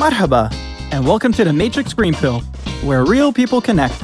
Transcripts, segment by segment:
Marhaba, and welcome to the Matrix Green Pill, where real people connect.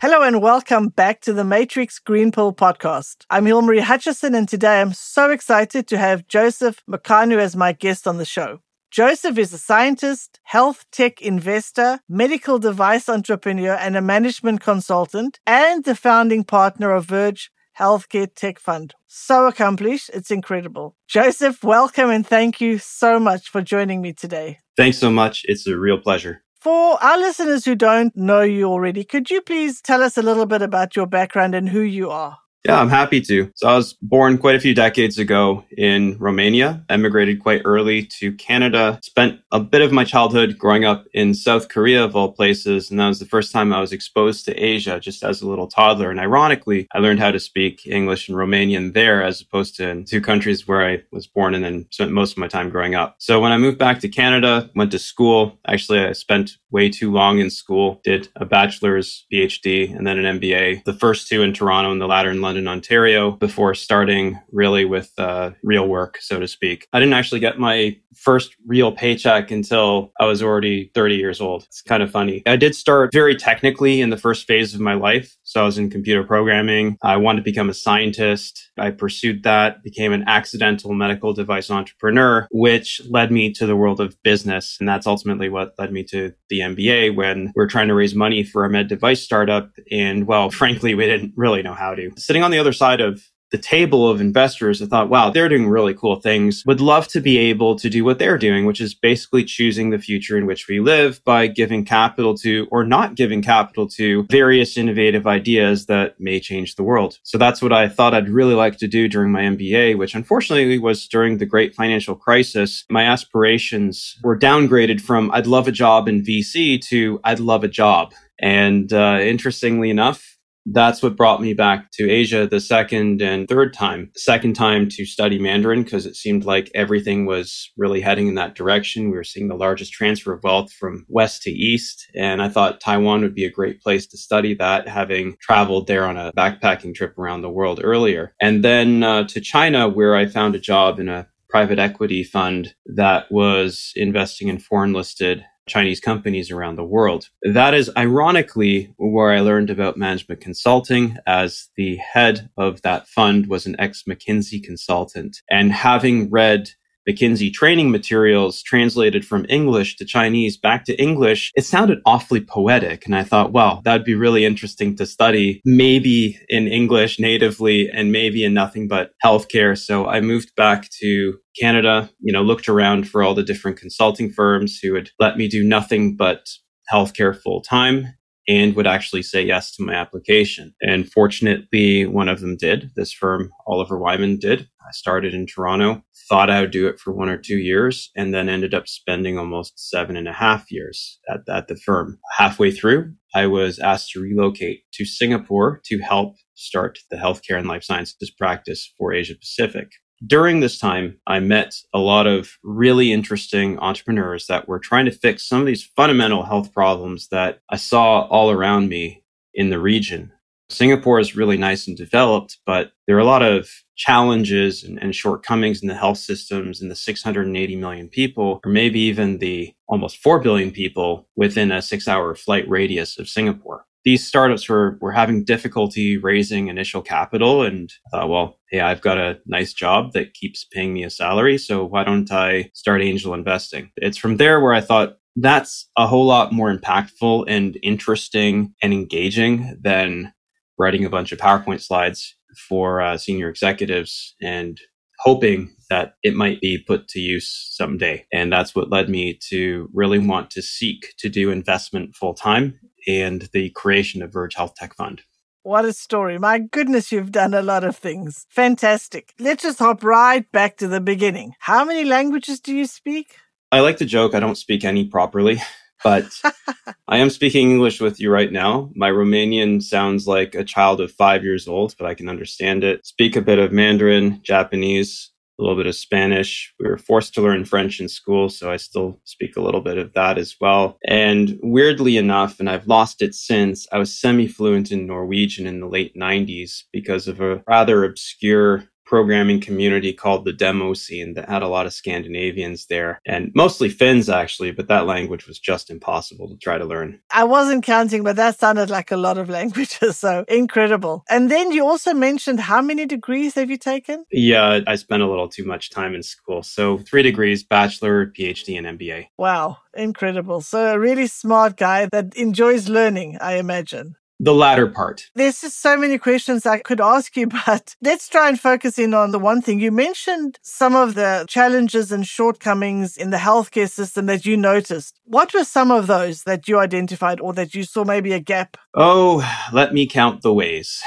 Hello and welcome back to the Matrix Green Pill podcast. I'm Hilmarie Hutchison, and today I'm so excited to have Joseph Mocanu as my guest on the show. Joseph is a scientist, health tech investor, medical device entrepreneur, and a management consultant, and the founding partner of Verge Healthcare Tech Fund. So accomplished, it's incredible. Joseph, welcome and thank you so much for joining me today. Thanks so much. It's a real pleasure. For our listeners who don't know you already, could you please tell us a little bit about your background and who you are? Yeah, I'm happy to. So I was born quite a few decades ago in Romania, emigrated quite early to Canada, spent a bit of my childhood growing up in South Korea of all places. And that was the first time I was exposed to Asia just as a little toddler. And ironically, I learned how to speak English and Romanian there as opposed to in two countries where I was born and then spent most of my time growing up. So when I moved back to Canada, went to school, actually I spent way too long in school, did a bachelor's, PhD, and then an MBA, the first two in Toronto and the latter in London in Ontario before starting really with uh, real work, so to speak. I didn't actually get my first real paycheck until I was already 30 years old. It's kind of funny. I did start very technically in the first phase of my life. So I was in computer programming. I wanted to become a scientist. I pursued that, became an accidental medical device entrepreneur, which led me to the world of business. And that's ultimately what led me to the MBA when we are trying to raise money for a med device startup. And well, frankly, we didn't really know how to. Sitting on the other side of the table of investors I thought, wow, they're doing really cool things. Would love to be able to do what they're doing, which is basically choosing the future in which we live by giving capital to or not giving capital to various innovative ideas that may change the world. So that's what I thought I'd really like to do during my MBA, which unfortunately was during the great financial crisis. My aspirations were downgraded from I'd love a job in VC to I'd love a job. And uh, interestingly enough, that's what brought me back to Asia the second and third time. Second time to study Mandarin because it seemed like everything was really heading in that direction. We were seeing the largest transfer of wealth from west to east. And I thought Taiwan would be a great place to study that, having traveled there on a backpacking trip around the world earlier. And then uh, to China, where I found a job in a private equity fund that was investing in foreign listed Chinese companies around the world. That is ironically where I learned about management consulting as the head of that fund was an ex McKinsey consultant. And having read McKinsey training materials translated from English to Chinese back to English, it sounded awfully poetic. And I thought, well, that'd be really interesting to study, maybe in English natively and maybe in nothing but healthcare. So I moved back to Canada, you know, looked around for all the different consulting firms who would let me do nothing but healthcare full time and would actually say yes to my application. And fortunately, one of them did. This firm, Oliver Wyman, did. I started in Toronto, thought I would do it for one or two years, and then ended up spending almost seven and a half years at, at the firm. Halfway through, I was asked to relocate to Singapore to help start the healthcare and life sciences practice for Asia Pacific during this time, I met a lot of really interesting entrepreneurs that were trying to fix some of these fundamental health problems that I saw all around me in the region. Singapore is really nice and developed, but there are a lot of challenges and, and, shortcomings in the health systems and the 680 million people, or maybe even the almost 4 billion people within a six hour flight radius of Singapore these startups were, were having difficulty raising initial capital and thought, well, hey, I've got a nice job that keeps paying me a salary. So why don't I start angel investing? It's from there where I thought that's a whole lot more impactful and interesting and engaging than writing a bunch of PowerPoint slides for uh, senior executives and hoping that it might be put to use someday. And that's what led me to really want to seek to do investment full time and the creation of Verge Health Tech Fund. What a story. My goodness, you've done a lot of things. Fantastic. Let's just hop right back to the beginning. How many languages do you speak? I like to joke I don't speak any properly, but I am speaking English with you right now. My Romanian sounds like a child of five years old, but I can understand it. Speak a bit of Mandarin, Japanese, a little bit of Spanish. We were forced to learn French in school, so I still speak a little bit of that as well. And weirdly enough, and I've lost it since, I was semi fluent in Norwegian in the late 90s because of a rather obscure programming community called the demo scene that had a lot of Scandinavians there and mostly Finns actually, but that language was just impossible to try to learn. I wasn't counting, but that sounded like a lot of languages. So incredible. And then you also mentioned how many degrees have you taken? Yeah, I spent a little too much time in school. So three degrees, bachelor, PhD, and MBA. Wow, incredible. So a really smart guy that enjoys learning, I imagine. The latter part. There's just so many questions I could ask you, but let's try and focus in on the one thing. You mentioned some of the challenges and shortcomings in the healthcare system that you noticed. What were some of those that you identified or that you saw maybe a gap? Oh, let me count the ways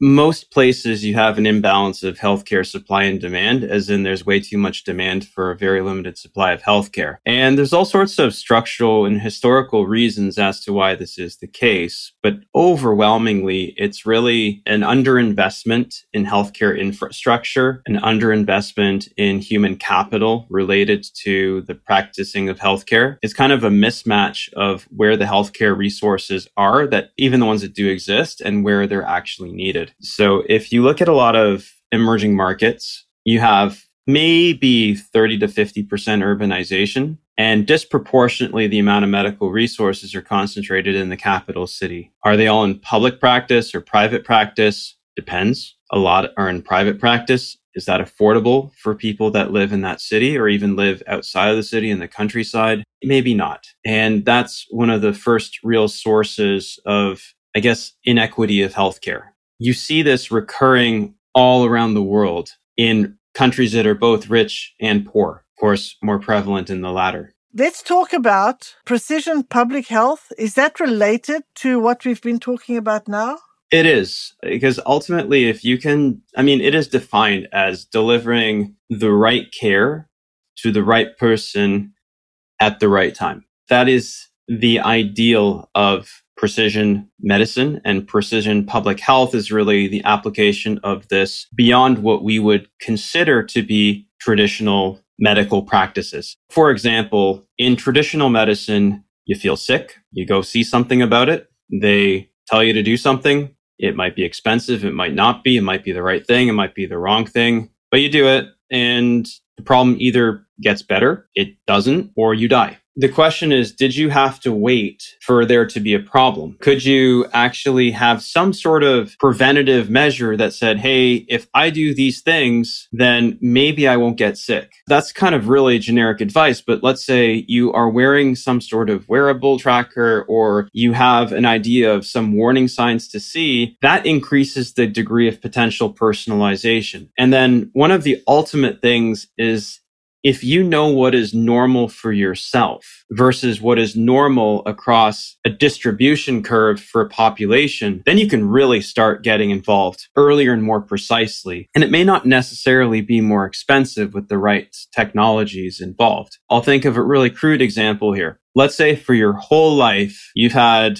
most places you have an imbalance of healthcare supply and demand, as in there's way too much demand for a very limited supply of healthcare. And there's all sorts of structural and historical reasons as to why this is the case. But overwhelmingly, it's really an underinvestment in healthcare infrastructure, an underinvestment in human capital related to the practicing of healthcare. It's kind of a mismatch of where the healthcare resources are that even the ones that do exist and where they're actually needed. So if you look at a lot of emerging markets, you have maybe 30 to 50% urbanization and disproportionately the amount of medical resources are concentrated in the capital city. Are they all in public practice or private practice? Depends. A lot are in private practice. Is that affordable for people that live in that city or even live outside of the city in the countryside? Maybe not. And that's one of the first real sources of, I guess, inequity of healthcare you see this recurring all around the world in countries that are both rich and poor. Of course, more prevalent in the latter. Let's talk about precision public health. Is that related to what we've been talking about now? It is, because ultimately, if you can, I mean, it is defined as delivering the right care to the right person at the right time. That is the ideal of precision medicine and precision public health is really the application of this beyond what we would consider to be traditional medical practices. For example, in traditional medicine, you feel sick, you go see something about it, they tell you to do something. It might be expensive, it might not be, it might be the right thing, it might be the wrong thing, but you do it and the problem either gets better, it doesn't, or you die. The question is, did you have to wait for there to be a problem? Could you actually have some sort of preventative measure that said, Hey, if I do these things, then maybe I won't get sick. That's kind of really generic advice. But let's say you are wearing some sort of wearable tracker or you have an idea of some warning signs to see that increases the degree of potential personalization. And then one of the ultimate things is if you know what is normal for yourself versus what is normal across a distribution curve for a population, then you can really start getting involved earlier and more precisely. And it may not necessarily be more expensive with the right technologies involved. I'll think of a really crude example here. Let's say for your whole life, you've had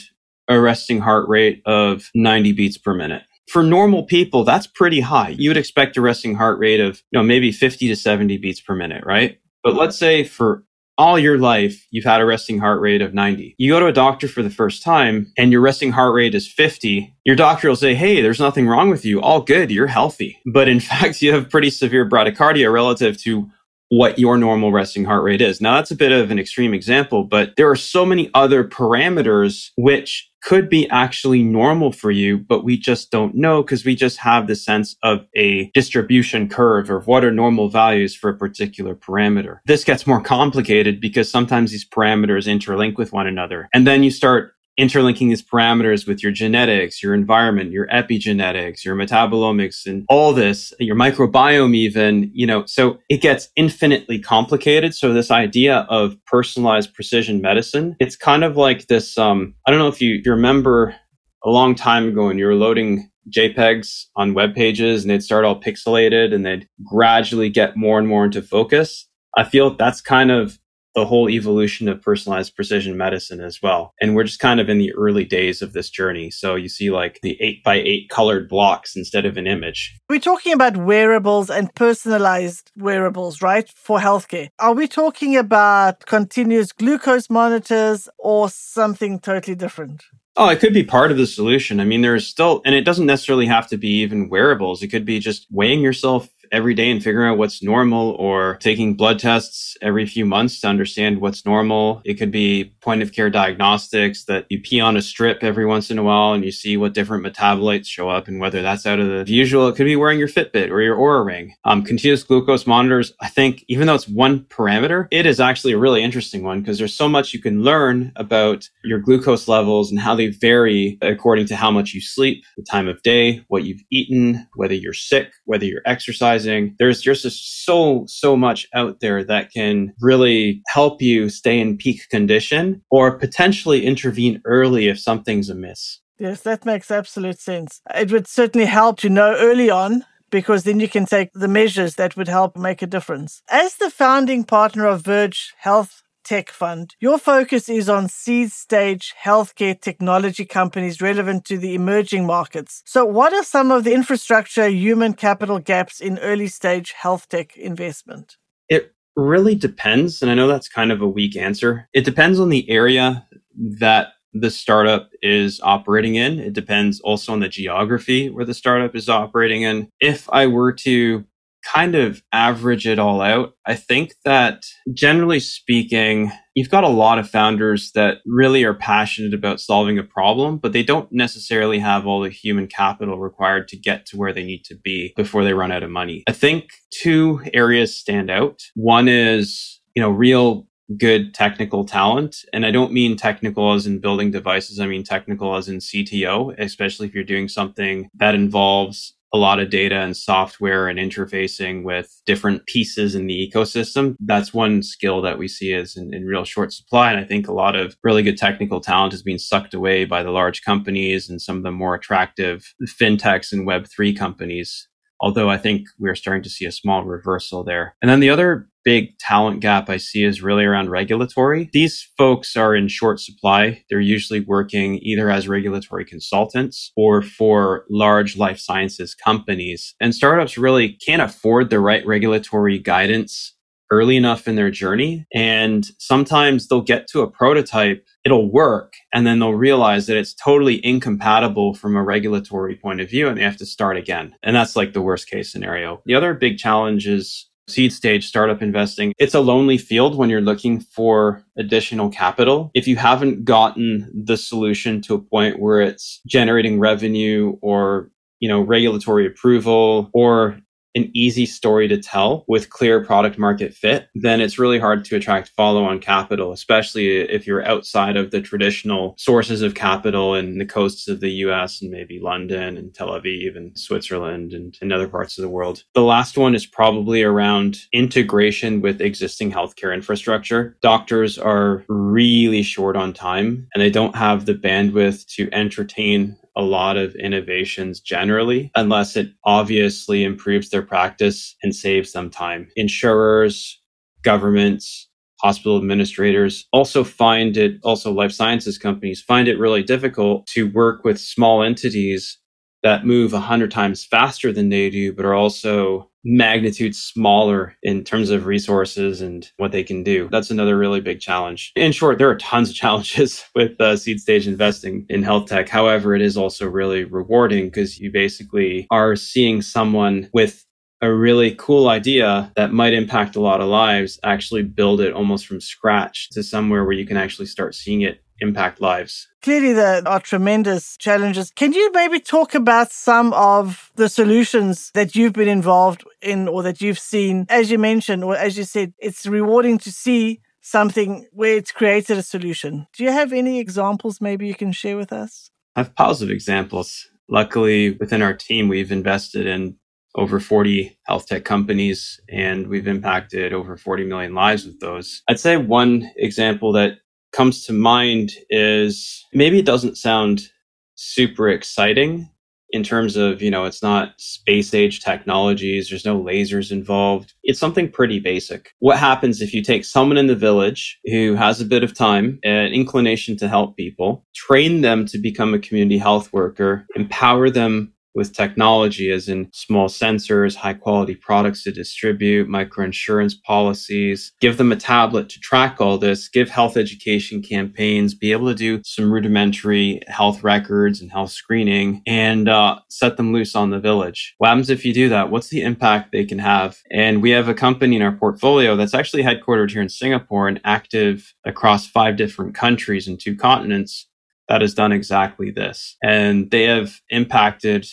a resting heart rate of 90 beats per minute for normal people, that's pretty high. You would expect a resting heart rate of, you know, maybe 50 to 70 beats per minute, right? But let's say for all your life, you've had a resting heart rate of 90. You go to a doctor for the first time and your resting heart rate is 50. Your doctor will say, Hey, there's nothing wrong with you. All good. You're healthy. But in fact, you have pretty severe bradycardia relative to what your normal resting heart rate is. Now that's a bit of an extreme example, but there are so many other parameters which could be actually normal for you, but we just don't know because we just have the sense of a distribution curve of what are normal values for a particular parameter. This gets more complicated because sometimes these parameters interlink with one another. And then you start interlinking these parameters with your genetics, your environment, your epigenetics, your metabolomics, and all this, your microbiome, even, you know, so it gets infinitely complicated. So this idea of personalized precision medicine, it's kind of like this, um, I don't know if you, you remember a long time ago when you were loading JPEGs on web pages and they'd start all pixelated and they'd gradually get more and more into focus. I feel that's kind of the whole evolution of personalized precision medicine as well. And we're just kind of in the early days of this journey. So you see like the eight by eight colored blocks instead of an image. We're talking about wearables and personalized wearables, right? For healthcare. Are we talking about continuous glucose monitors or something totally different? Oh, it could be part of the solution. I mean, there's still, and it doesn't necessarily have to be even wearables. It could be just weighing yourself every day and figuring out what's normal or taking blood tests every few months to understand what's normal. It could be point of care diagnostics that you pee on a strip every once in a while and you see what different metabolites show up and whether that's out of the usual. It could be wearing your Fitbit or your Oura ring. Um, continuous glucose monitors, I think, even though it's one parameter, it is actually a really interesting one because there's so much you can learn about your glucose levels and how they vary according to how much you sleep, the time of day, what you've eaten, whether you're sick, whether you're exercising. There's just so, so much out there that can really help you stay in peak condition or potentially intervene early if something's amiss. Yes, that makes absolute sense. It would certainly help to know early on because then you can take the measures that would help make a difference. As the founding partner of Verge Health Tech Fund, your focus is on seed stage healthcare technology companies relevant to the emerging markets. So, what are some of the infrastructure human capital gaps in early stage health tech investment? It really depends. And I know that's kind of a weak answer. It depends on the area that the startup is operating in. It depends also on the geography where the startup is operating in. If I were to kind of average it all out, I think that generally speaking, you've got a lot of founders that really are passionate about solving a problem, but they don't necessarily have all the human capital required to get to where they need to be before they run out of money. I think two areas stand out. One is, you know, real good technical talent. And I don't mean technical as in building devices. I mean technical as in CTO, especially if you're doing something that involves a lot of data and software and interfacing with different pieces in the ecosystem. That's one skill that we see is in, in, real short supply. And I think a lot of really good technical talent is being sucked away by the large companies and some of the more attractive fintechs and Web3 companies although I think we're starting to see a small reversal there. And then the other big talent gap I see is really around regulatory. These folks are in short supply. They're usually working either as regulatory consultants or for large life sciences companies. And startups really can't afford the right regulatory guidance early enough in their journey. And sometimes they'll get to a prototype, it'll work, and then they'll realize that it's totally incompatible from a regulatory point of view and they have to start again. And that's like the worst case scenario. The other big challenge is seed stage startup investing. It's a lonely field when you're looking for additional capital. If you haven't gotten the solution to a point where it's generating revenue or you know regulatory approval or an easy story to tell with clear product market fit, then it's really hard to attract follow on capital, especially if you're outside of the traditional sources of capital in the coasts of the US and maybe London and Tel Aviv and Switzerland and in other parts of the world. The last one is probably around integration with existing healthcare infrastructure. Doctors are really short on time and they don't have the bandwidth to entertain a lot of innovations generally, unless it obviously improves their practice and saves them time. Insurers, governments, hospital administrators also find it, also life sciences companies find it really difficult to work with small entities that move a hundred times faster than they do, but are also magnitude smaller in terms of resources and what they can do. That's another really big challenge. In short, there are tons of challenges with uh, seed stage investing in health tech. However, it is also really rewarding because you basically are seeing someone with a really cool idea that might impact a lot of lives actually build it almost from scratch to somewhere where you can actually start seeing it impact lives. Clearly, there are tremendous challenges. Can you maybe talk about some of the solutions that you've been involved in or that you've seen? As you mentioned, or as you said, it's rewarding to see something where it's created a solution. Do you have any examples maybe you can share with us? I have positive examples. Luckily, within our team, we've invested in over 40 health tech companies and we've impacted over 40 million lives with those. I'd say one example that comes to mind is maybe it doesn't sound super exciting in terms of, you know, it's not space age technologies, there's no lasers involved. It's something pretty basic. What happens if you take someone in the village who has a bit of time, an inclination to help people, train them to become a community health worker, empower them with technology, as in small sensors, high quality products to distribute, microinsurance policies, give them a tablet to track all this, give health education campaigns, be able to do some rudimentary health records and health screening, and uh, set them loose on the village. What happens if you do that? What's the impact they can have? And we have a company in our portfolio that's actually headquartered here in Singapore and active across five different countries and two continents that has done exactly this. And they have impacted,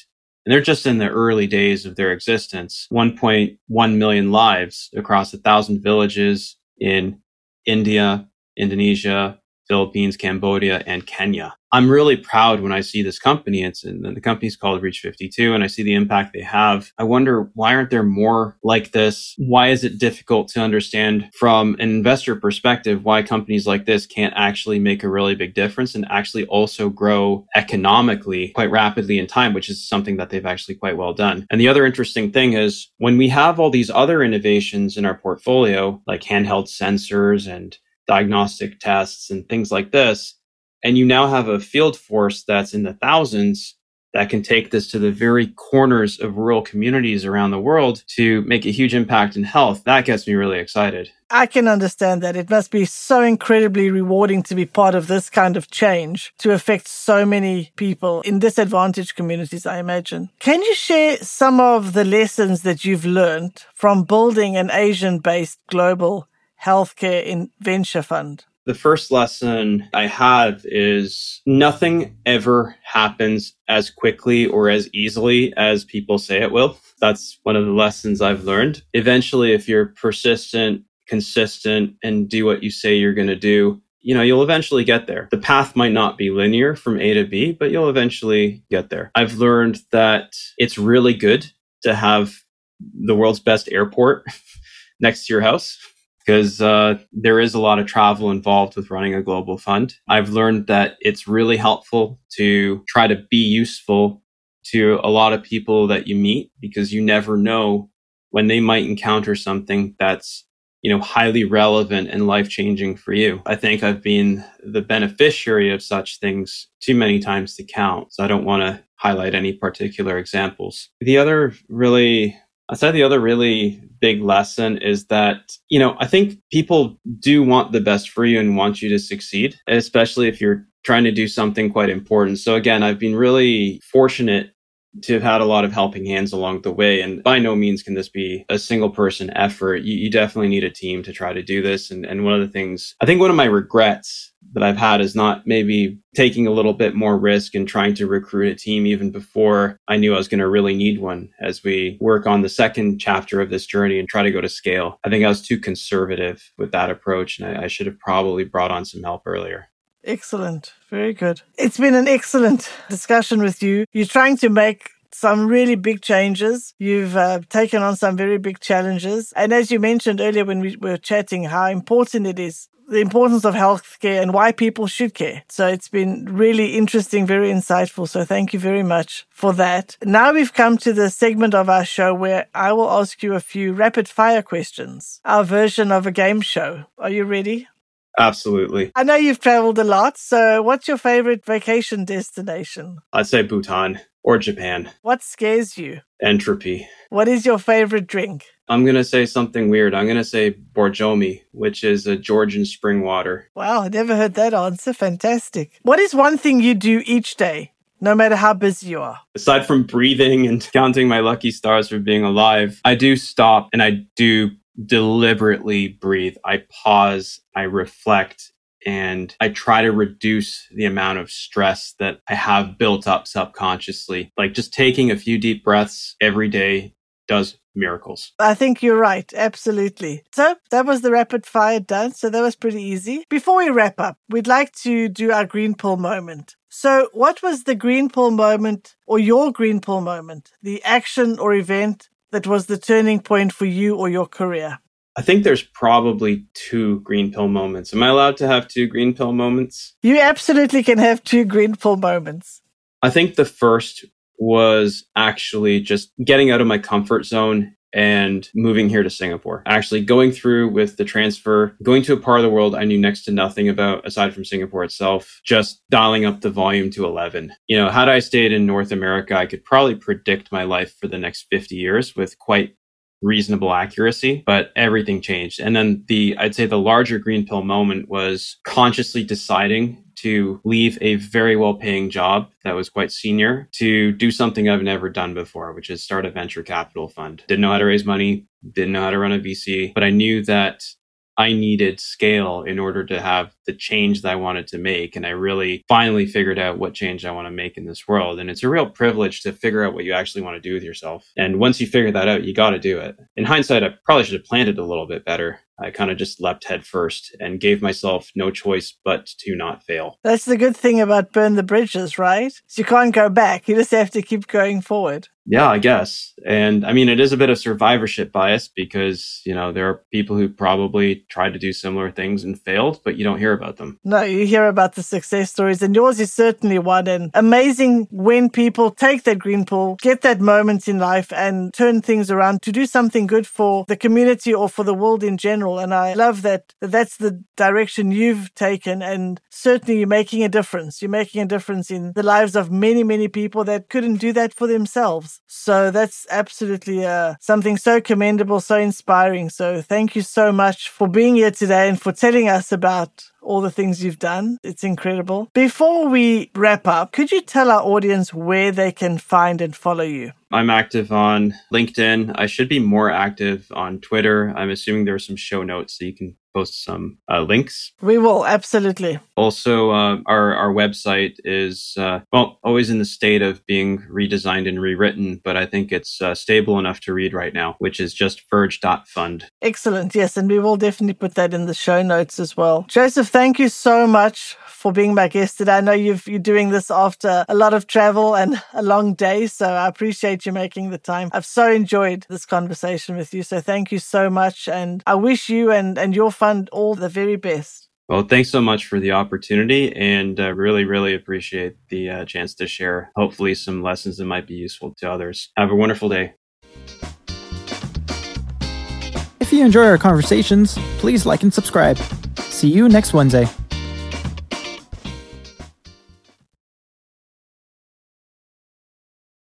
and they're just in the early days of their existence, 1.1 million lives across a thousand villages in India, Indonesia, Philippines, Cambodia, and Kenya. I'm really proud when I see this company. It's and the company's called Reach 52 and I see the impact they have. I wonder why aren't there more like this? Why is it difficult to understand from an investor perspective why companies like this can't actually make a really big difference and actually also grow economically quite rapidly in time, which is something that they've actually quite well done. And the other interesting thing is when we have all these other innovations in our portfolio, like handheld sensors and diagnostic tests and things like this, and you now have a field force that's in the thousands that can take this to the very corners of rural communities around the world to make a huge impact in health. That gets me really excited. I can understand that. It must be so incredibly rewarding to be part of this kind of change to affect so many people in disadvantaged communities, I imagine. Can you share some of the lessons that you've learned from building an Asian based global healthcare in venture fund? The first lesson I have is nothing ever happens as quickly or as easily as people say it will. That's one of the lessons I've learned. Eventually, if you're persistent, consistent, and do what you say you're going to do, you know, you'll eventually get there. The path might not be linear from A to B, but you'll eventually get there. I've learned that it's really good to have the world's best airport next to your house because uh, there is a lot of travel involved with running a global fund. I've learned that it's really helpful to try to be useful to a lot of people that you meet because you never know when they might encounter something that's you know highly relevant and life changing for you. I think I've been the beneficiary of such things too many times to count. So I don't want to highlight any particular examples. The other really I'd say the other really big lesson is that, you know, I think people do want the best for you and want you to succeed, especially if you're trying to do something quite important. So again, I've been really fortunate to have had a lot of helping hands along the way. And by no means can this be a single person effort. You, you, definitely need a team to try to do this. And, and one of the things, I think one of my regrets that I've had is not maybe taking a little bit more risk and trying to recruit a team even before I knew I was going to really need one as we work on the second chapter of this journey and try to go to scale. I think I was too conservative with that approach and I, I should have probably brought on some help earlier. Excellent. Very good. It's been an excellent discussion with you. You're trying to make some really big changes. You've uh, taken on some very big challenges. And as you mentioned earlier when we were chatting, how important it is the importance of healthcare and why people should care. So it's been really interesting, very insightful. So thank you very much for that. Now we've come to the segment of our show where I will ask you a few rapid fire questions, our version of a game show. Are you ready? Absolutely. I know you've traveled a lot. So, what's your favorite vacation destination? I'd say Bhutan or Japan. What scares you? Entropy. What is your favorite drink? I'm going to say something weird. I'm going to say Borjomi, which is a Georgian spring water. Wow, I never heard that answer. Fantastic. What is one thing you do each day? no matter how busy you are. Aside from breathing and counting my lucky stars for being alive, I do stop and I do deliberately breathe. I pause, I reflect, and I try to reduce the amount of stress that I have built up subconsciously. Like just taking a few deep breaths every day does miracles. I think you're right. Absolutely. So that was the rapid fire done. So that was pretty easy. Before we wrap up, we'd like to do our green pill moment. So, what was the green pill moment or your green pill moment? The action or event that was the turning point for you or your career? I think there's probably two green pill moments. Am I allowed to have two green pill moments? You absolutely can have two green pill moments. I think the first was actually just getting out of my comfort zone and moving here to Singapore. Actually, going through with the transfer, going to a part of the world I knew next to nothing about aside from Singapore itself, just dialing up the volume to 11. You know, had I stayed in North America, I could probably predict my life for the next 50 years with quite reasonable accuracy, but everything changed. And then the, I'd say the larger green pill moment was consciously deciding to leave a very well paying job that was quite senior to do something I've never done before, which is start a venture capital fund. Didn't know how to raise money, didn't know how to run a VC, but I knew that I needed scale in order to have the change that I wanted to make. And I really finally figured out what change I want to make in this world. And it's a real privilege to figure out what you actually want to do with yourself. And once you figure that out, you got to do it. In hindsight, I probably should have planned it a little bit better. I kind of just leapt head first and gave myself no choice but to not fail. That's the good thing about burn the bridges, right? So you can't go back. You just have to keep going forward. Yeah, I guess. And I mean, it is a bit of survivorship bias because, you know, there are people who probably tried to do similar things and failed, but you don't hear about them. No, you hear about the success stories, and yours is certainly one. And amazing when people take that green pill, get that moment in life, and turn things around to do something good for the community or for the world in general. And I love that that's the direction you've taken. And certainly you're making a difference. You're making a difference in the lives of many, many people that couldn't do that for themselves. So that's absolutely uh, something so commendable, so inspiring. So thank you so much for being here today and for telling us about all the things you've done. It's incredible. Before we wrap up, could you tell our audience where they can find and follow you? I'm active on LinkedIn. I should be more active on Twitter. I'm assuming there are some show notes so you can post some uh, links. We will absolutely. Also, uh, our our website is uh, well always in the state of being redesigned and rewritten, but I think it's uh, stable enough to read right now, which is just verge.fund. Excellent. Yes, and we will definitely put that in the show notes as well. Joseph, thank you so much for being my guest today. I know you are doing this after a lot of travel and a long day, so I appreciate you making the time. I've so enjoyed this conversation with you, so thank you so much, and I wish you and and your fund all the very best. Well, thanks so much for the opportunity and uh, really, really appreciate the uh, chance to share hopefully some lessons that might be useful to others. Have a wonderful day. If you enjoy our conversations, please like and subscribe. See you next Wednesday.